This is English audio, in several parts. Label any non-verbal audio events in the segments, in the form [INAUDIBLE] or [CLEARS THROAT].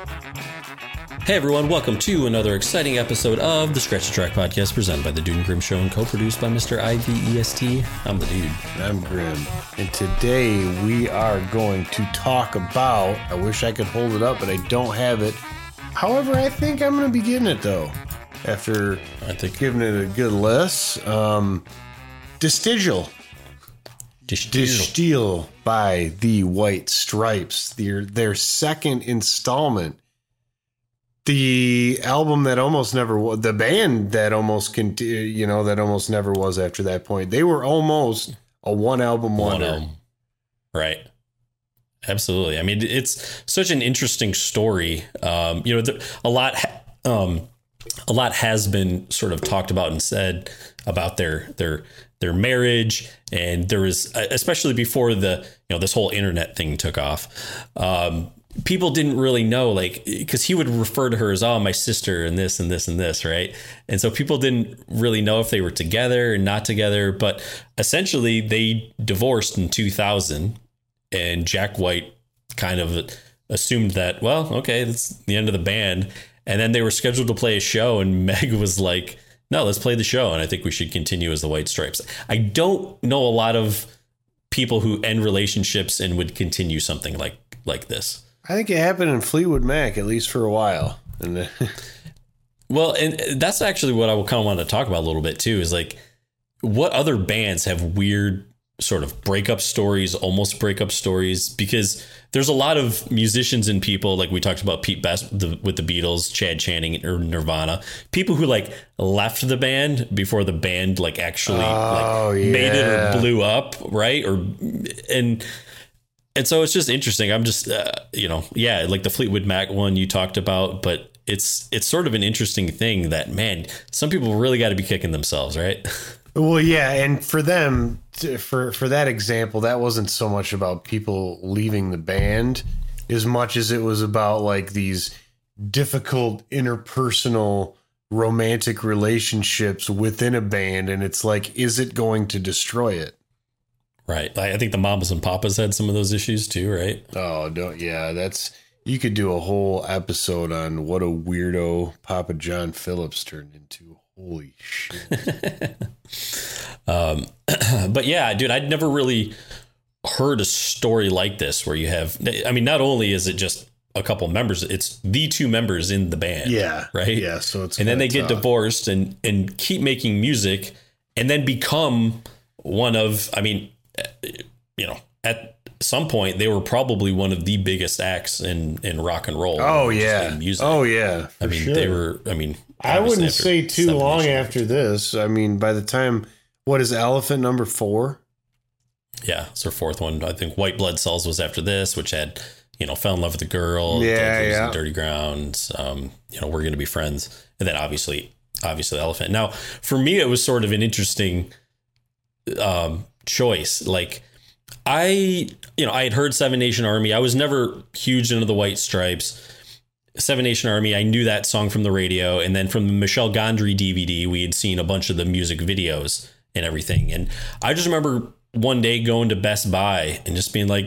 Hey everyone, welcome to another exciting episode of the Scratch the Track podcast presented by the Dude and Grim Show and co-produced by Mr. IVEST. I'm the dude. And I'm Grim. And today we are going to talk about, I wish I could hold it up, but I don't have it. However, I think I'm going to be getting it though. After I think giving it a good list. Um, Distigal. De Stijl by the White Stripes. Their, their second installment. The album that almost never was the band that almost can, you know that almost never was after that point they were almost a one album wonder. one album. right. Absolutely. I mean it's such an interesting story. Um, you know the, a lot um, a lot has been sort of talked about and said about their their their marriage. And there was especially before the you know this whole internet thing took off um, people didn't really know like because he would refer to her as oh my sister and this and this and this right? And so people didn't really know if they were together or not together. But essentially they divorced in 2000 and jack white kind of assumed that well okay that's the end of the band and then they were scheduled to play a show and [LAUGHS] meg was like no let's play the show and i think we should continue as the white stripes i don't know a lot of people who end relationships and would continue something like like this I think it happened in Fleetwood Mac at least for a while. And then [LAUGHS] well, and that's actually what I kind of want to talk about a little bit too. Is like, what other bands have weird sort of breakup stories, almost breakup stories? Because there's a lot of musicians and people like we talked about Pete Best the, with the Beatles, Chad Channing or Nirvana, people who like left the band before the band like actually oh, like yeah. made it or blew up, right? Or and and so it's just interesting. I'm just, uh, you know, yeah, like the Fleetwood Mac one you talked about, but it's it's sort of an interesting thing that man, some people really got to be kicking themselves, right? [LAUGHS] Well, yeah, and for them, for for that example, that wasn't so much about people leaving the band as much as it was about like these difficult interpersonal romantic relationships within a band and it's like is it going to destroy it Right. I think the mamas and papas had some of those issues too, right? Oh, don't. Yeah, that's. You could do a whole episode on what a weirdo Papa John Phillips turned into. Holy shit. [LAUGHS] um, [CLEARS THROAT] but yeah, dude, I'd never really heard a story like this where you have. I mean, not only is it just a couple members, it's the two members in the band. Yeah. Right. Yeah. So it's and then they tough. get divorced and and keep making music and then become one of. I mean you know, at some point they were probably one of the biggest acts in in rock and roll. Oh yeah, music. Oh yeah. I mean, sure. they were. I mean, I wouldn't say too long after this. I mean, by the time what is Elephant number four? Yeah, it's their fourth one. I think White Blood Cells was after this, which had you know fell in love with the girl. Yeah, yeah. Dirty Grounds. Um, you know, we're going to be friends, and then obviously, obviously, Elephant. Now, for me, it was sort of an interesting um, choice. Like I, you know, I had heard Seven Nation Army. I was never huge into the White Stripes. Seven Nation Army, I knew that song from the radio. And then from the Michel Gondry DVD, we had seen a bunch of the music videos and everything. And I just remember one day going to Best Buy and just being like,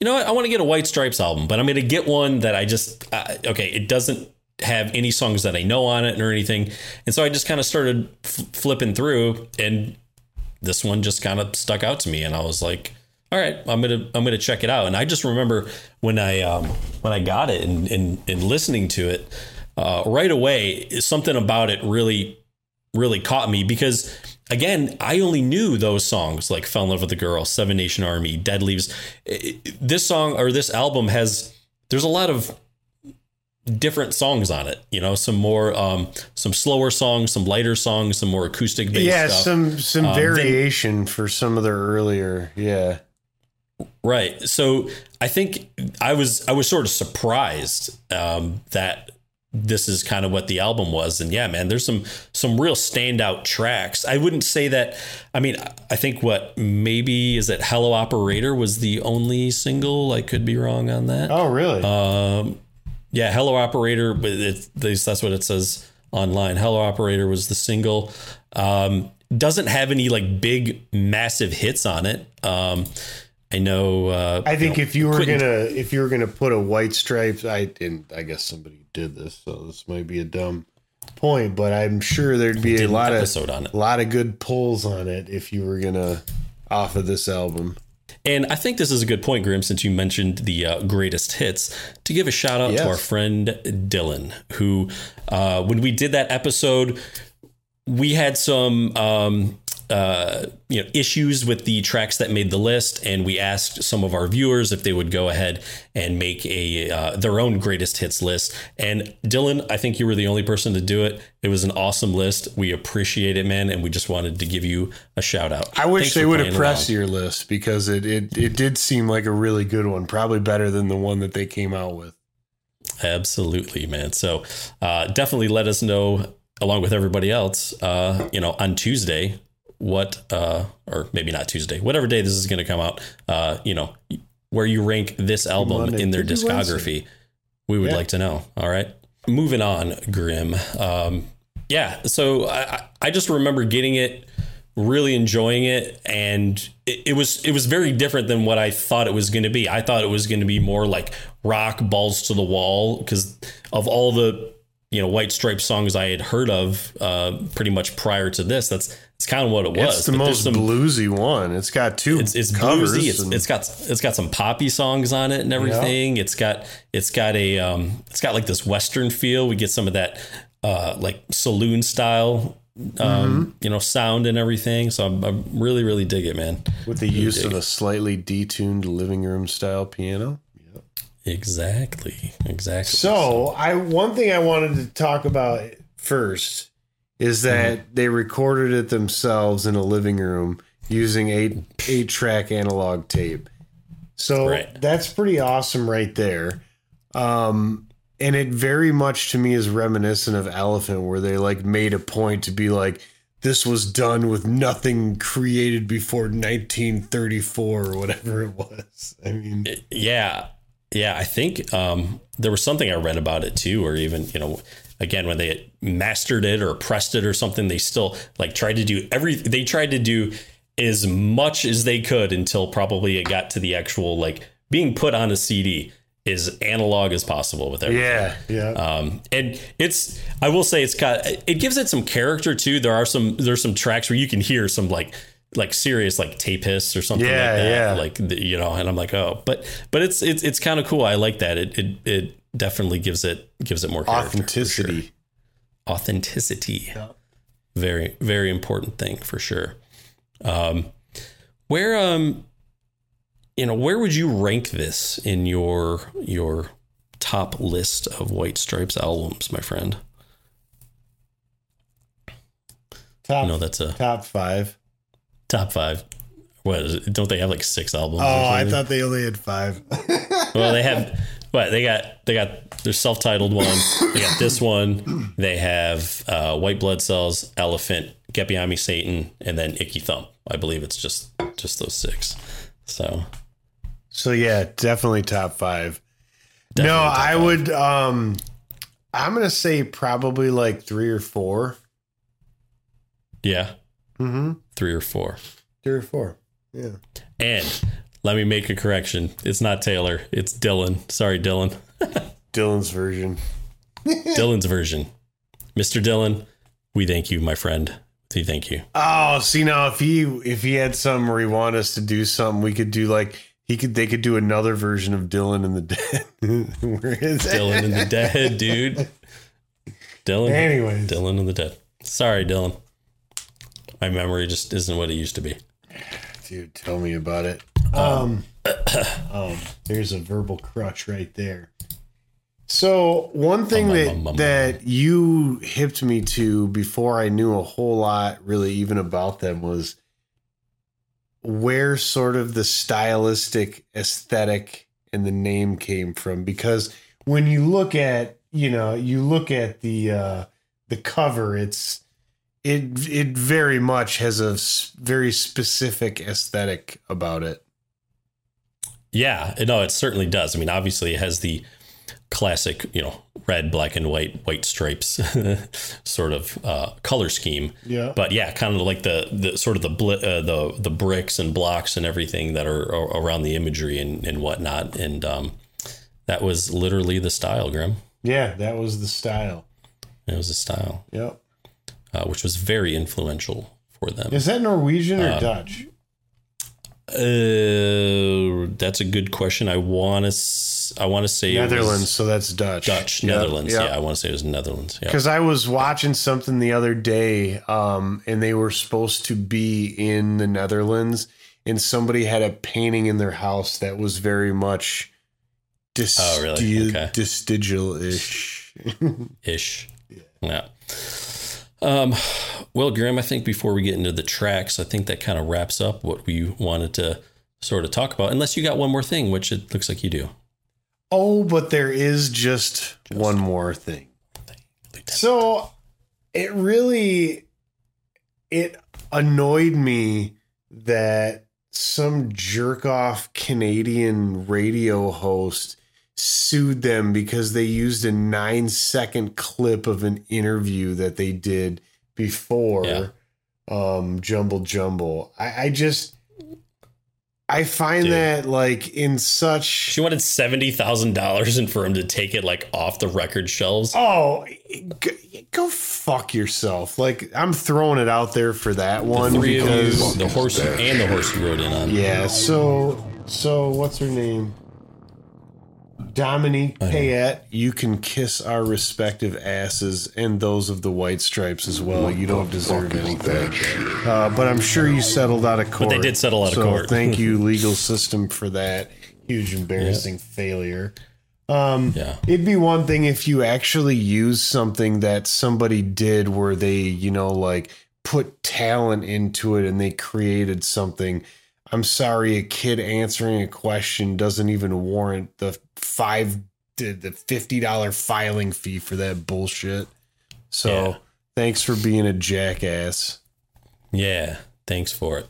you know what? I want to get a White Stripes album, but I'm going to get one that I just, uh, okay, it doesn't have any songs that I know on it or anything. And so I just kind of started f- flipping through and this one just kind of stuck out to me, and I was like, all right, I'm gonna I'm gonna check it out. And I just remember when I um, when I got it and and, and listening to it uh, right away, something about it really really caught me because again, I only knew those songs like "Fell in Love with a Girl," "Seven Nation Army," "Dead Leaves." This song or this album has there's a lot of different songs on it. You know, some more, um, some slower songs, some lighter songs, some more acoustic based. Yeah, stuff. some some um, variation then, for some of their earlier. Yeah. Right. So I think I was I was sort of surprised um, that this is kind of what the album was and yeah man there's some some real standout tracks i wouldn't say that i mean i think what maybe is that hello operator was the only single i could be wrong on that oh really um yeah, Hello Operator, but least that's what it says online. Hello Operator was the single. Um, doesn't have any like big massive hits on it. Um, I know. Uh, I think you know, if you were Quentin- gonna if you were gonna put a white stripes, I didn't. I guess somebody did this, so this might be a dumb point, but I'm sure there'd be a lot of episode on it. a lot of good pulls on it if you were gonna off of this album. And I think this is a good point, Grim, since you mentioned the uh, greatest hits, to give a shout out Yes. to our friend Dylan, who, uh, when we did that episode, we had some. Um, uh, you know issues with the tracks that made the list, and we asked some of our viewers if they would go ahead and make a uh, their own greatest hits list. And Dylan, I think you were the only person to do it. It was an awesome list. We appreciate it, man, and we just wanted to give you a shout out. I wish Thanks they would have pressed your list because it, it it did seem like a really good one, probably better than the one that they came out with. Absolutely, man. So uh, definitely let us know, along with everybody else, uh, you know, on Tuesday, what, uh, or maybe not Tuesday, whatever day this is going to come out, uh, you know, where you rank this album Monday. in their Could be Wednesday. discography. We would Yeah. like to know. All right. Moving on, Grim. Um, yeah. So I, I- just remember getting it, really enjoying it, and it, it was it was very different than what I thought it was going to be. I thought it was going to be more like rock, balls to the wall, because of all the you know White Stripe songs I had heard of, uh, pretty much prior to this. That's it's kind of what it was. It's the most some- bluesy one. It's got two it's it's covers. bluesy. It's, and- it's got it's got some poppy songs on it and everything. It's got it's got a um it's got like this western feel. We get some of that uh like saloon style Mm-hmm. um you know sound and everything. So I'm, I'm really really dig it, man. with the use of a slightly detuned living room style piano. Yeah. Exactly, exactly. So I one thing I wanted to talk about first is that Mm-hmm. they recorded it themselves in a living room using eight eight track analog tape. So Right. that's pretty awesome right there. Um and it very much to me is reminiscent of Elephant where they like made a point to be like this was done with nothing created before 1934 or whatever it was. [LAUGHS] I mean, Yeah. Yeah. I think um, there was something I read about it too, or even, you know, again, when they mastered it or pressed it or something, they still like tried to do every, they tried to do as much as they could until probably it got to the actual like being put on a CD as analog as possible with everything. yeah, yeah. Um, and it's I will say it's got it gives it some character too. There are some there's some tracks where you can hear some like like serious like tape hiss or something Yeah, like that. yeah. Like the, you know, and I'm like, oh, but but it's it's it's kind of cool. I like that. It it it definitely gives it gives it more for sure. Authenticity. Authenticity. Very very important thing for sure. Um, where um, you know, where would you rank this in your your top list of White Stripes albums, my friend? Top No, that's a top five. top five. What don't they have like six albums? Oh, I thought they only had five. [LAUGHS] Well, they have. What they got? They got their self-titled one. They got this one. They have uh, White Blood Cells, Elephant, Me, Satan, and then Icky Thump. I believe it's just just those six. So so yeah, definitely top five. no, top I five. would. Um, I'm gonna say probably like three or four. Yeah, Mm-hmm. three or four. Three or four. Yeah. And let me make a correction. It's not Taylor. It's Dylan. Sorry, Dylan. [LAUGHS] Dylan's version. [LAUGHS] Dylan's version. Mr. Dylan, we thank you, my friend. We thank you. Oh, see now if he if he had some where he wanted us to do something, we could do like he could they could do another version of Dylan and the Dead. [LAUGHS] Where is it? Dylan and the Dead, dude. Dylan. Anyways. Dylan and the Dead. Sorry, Dylan. My memory just isn't what it used to be. Dude, tell me about it. Um, um, there's a verbal crutch right there. So one thing Um, um, that um, um, that you hipped me to before I knew a whole lot really even about them was where sort of the stylistic aesthetic and the name came from. Because when you look at you know you look at the uh the cover it's it it very much has a very specific aesthetic about it Yeah, no, it certainly does. I mean, obviously, it has the classic, you know, red, black, and white, white stripes [LAUGHS] sort of uh, color scheme. Yeah. But yeah, kind of like the the sort of the bli- uh, the the bricks and blocks and everything that are, are around the imagery and and whatnot. And um, that was literally the style, Grim. Yeah, that was the style. It was a style, Yep. uh, which was very influential for them. Is that Norwegian or Um, Dutch? Uh, that's a good question. I want to. I want to say Netherlands, so that's Dutch. Dutch, Yep, Netherlands. yep. Yeah, I want to say it was Netherlands. Yeah. Because I was watching something the other day, um, and they were supposed to be in the Netherlands, and somebody had a painting in their house that was very much dis- Oh, really? Okay. ish. [LAUGHS] ish. Yeah. Um, well, Graham, I think before we get into the tracks, I think that kind of wraps up what we wanted to sort of talk about. Unless you got one more thing, which it looks like you do. oh, but there is just, one more thing. So it really it annoyed me that some jerk off Canadian radio host sued them because they used a nine second clip of an interview that they did before Yeah. um Jumble Jumble. I, I just I find Dude. that like in such She wanted seventy thousand dollars, and for him to take it like off the record shelves. Oh, g- go fuck yourself! Like I'm throwing it out there for that one Three of the horse and the horse you rode in on. yeah. So so what's her name? Dominique Payette. You can kiss our respective asses and those of the white stripes as well. You don't deserve anything. Uh, but I'm sure you settled out of court. But they did settle out of court. [LAUGHS] thank you, legal system, for that huge embarrassing failure. Um, Yeah. It'd be one thing if you actually use something that somebody did where they, you know, like put talent into it and they created something. I'm sorry, a kid answering a question doesn't even warrant the five, the the fifty dollar filing fee for that bullshit. So Yeah. thanks for being a jackass. Yeah. Thanks for it.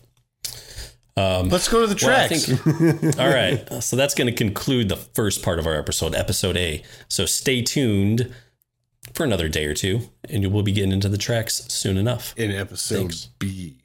Um, Let's go to the Well, tracks. think- [LAUGHS] all right. So that's going to conclude the first part of our episode, episode A. So stay tuned for another day or two, and you will be getting into the tracks soon enough. In episode Thanks. B.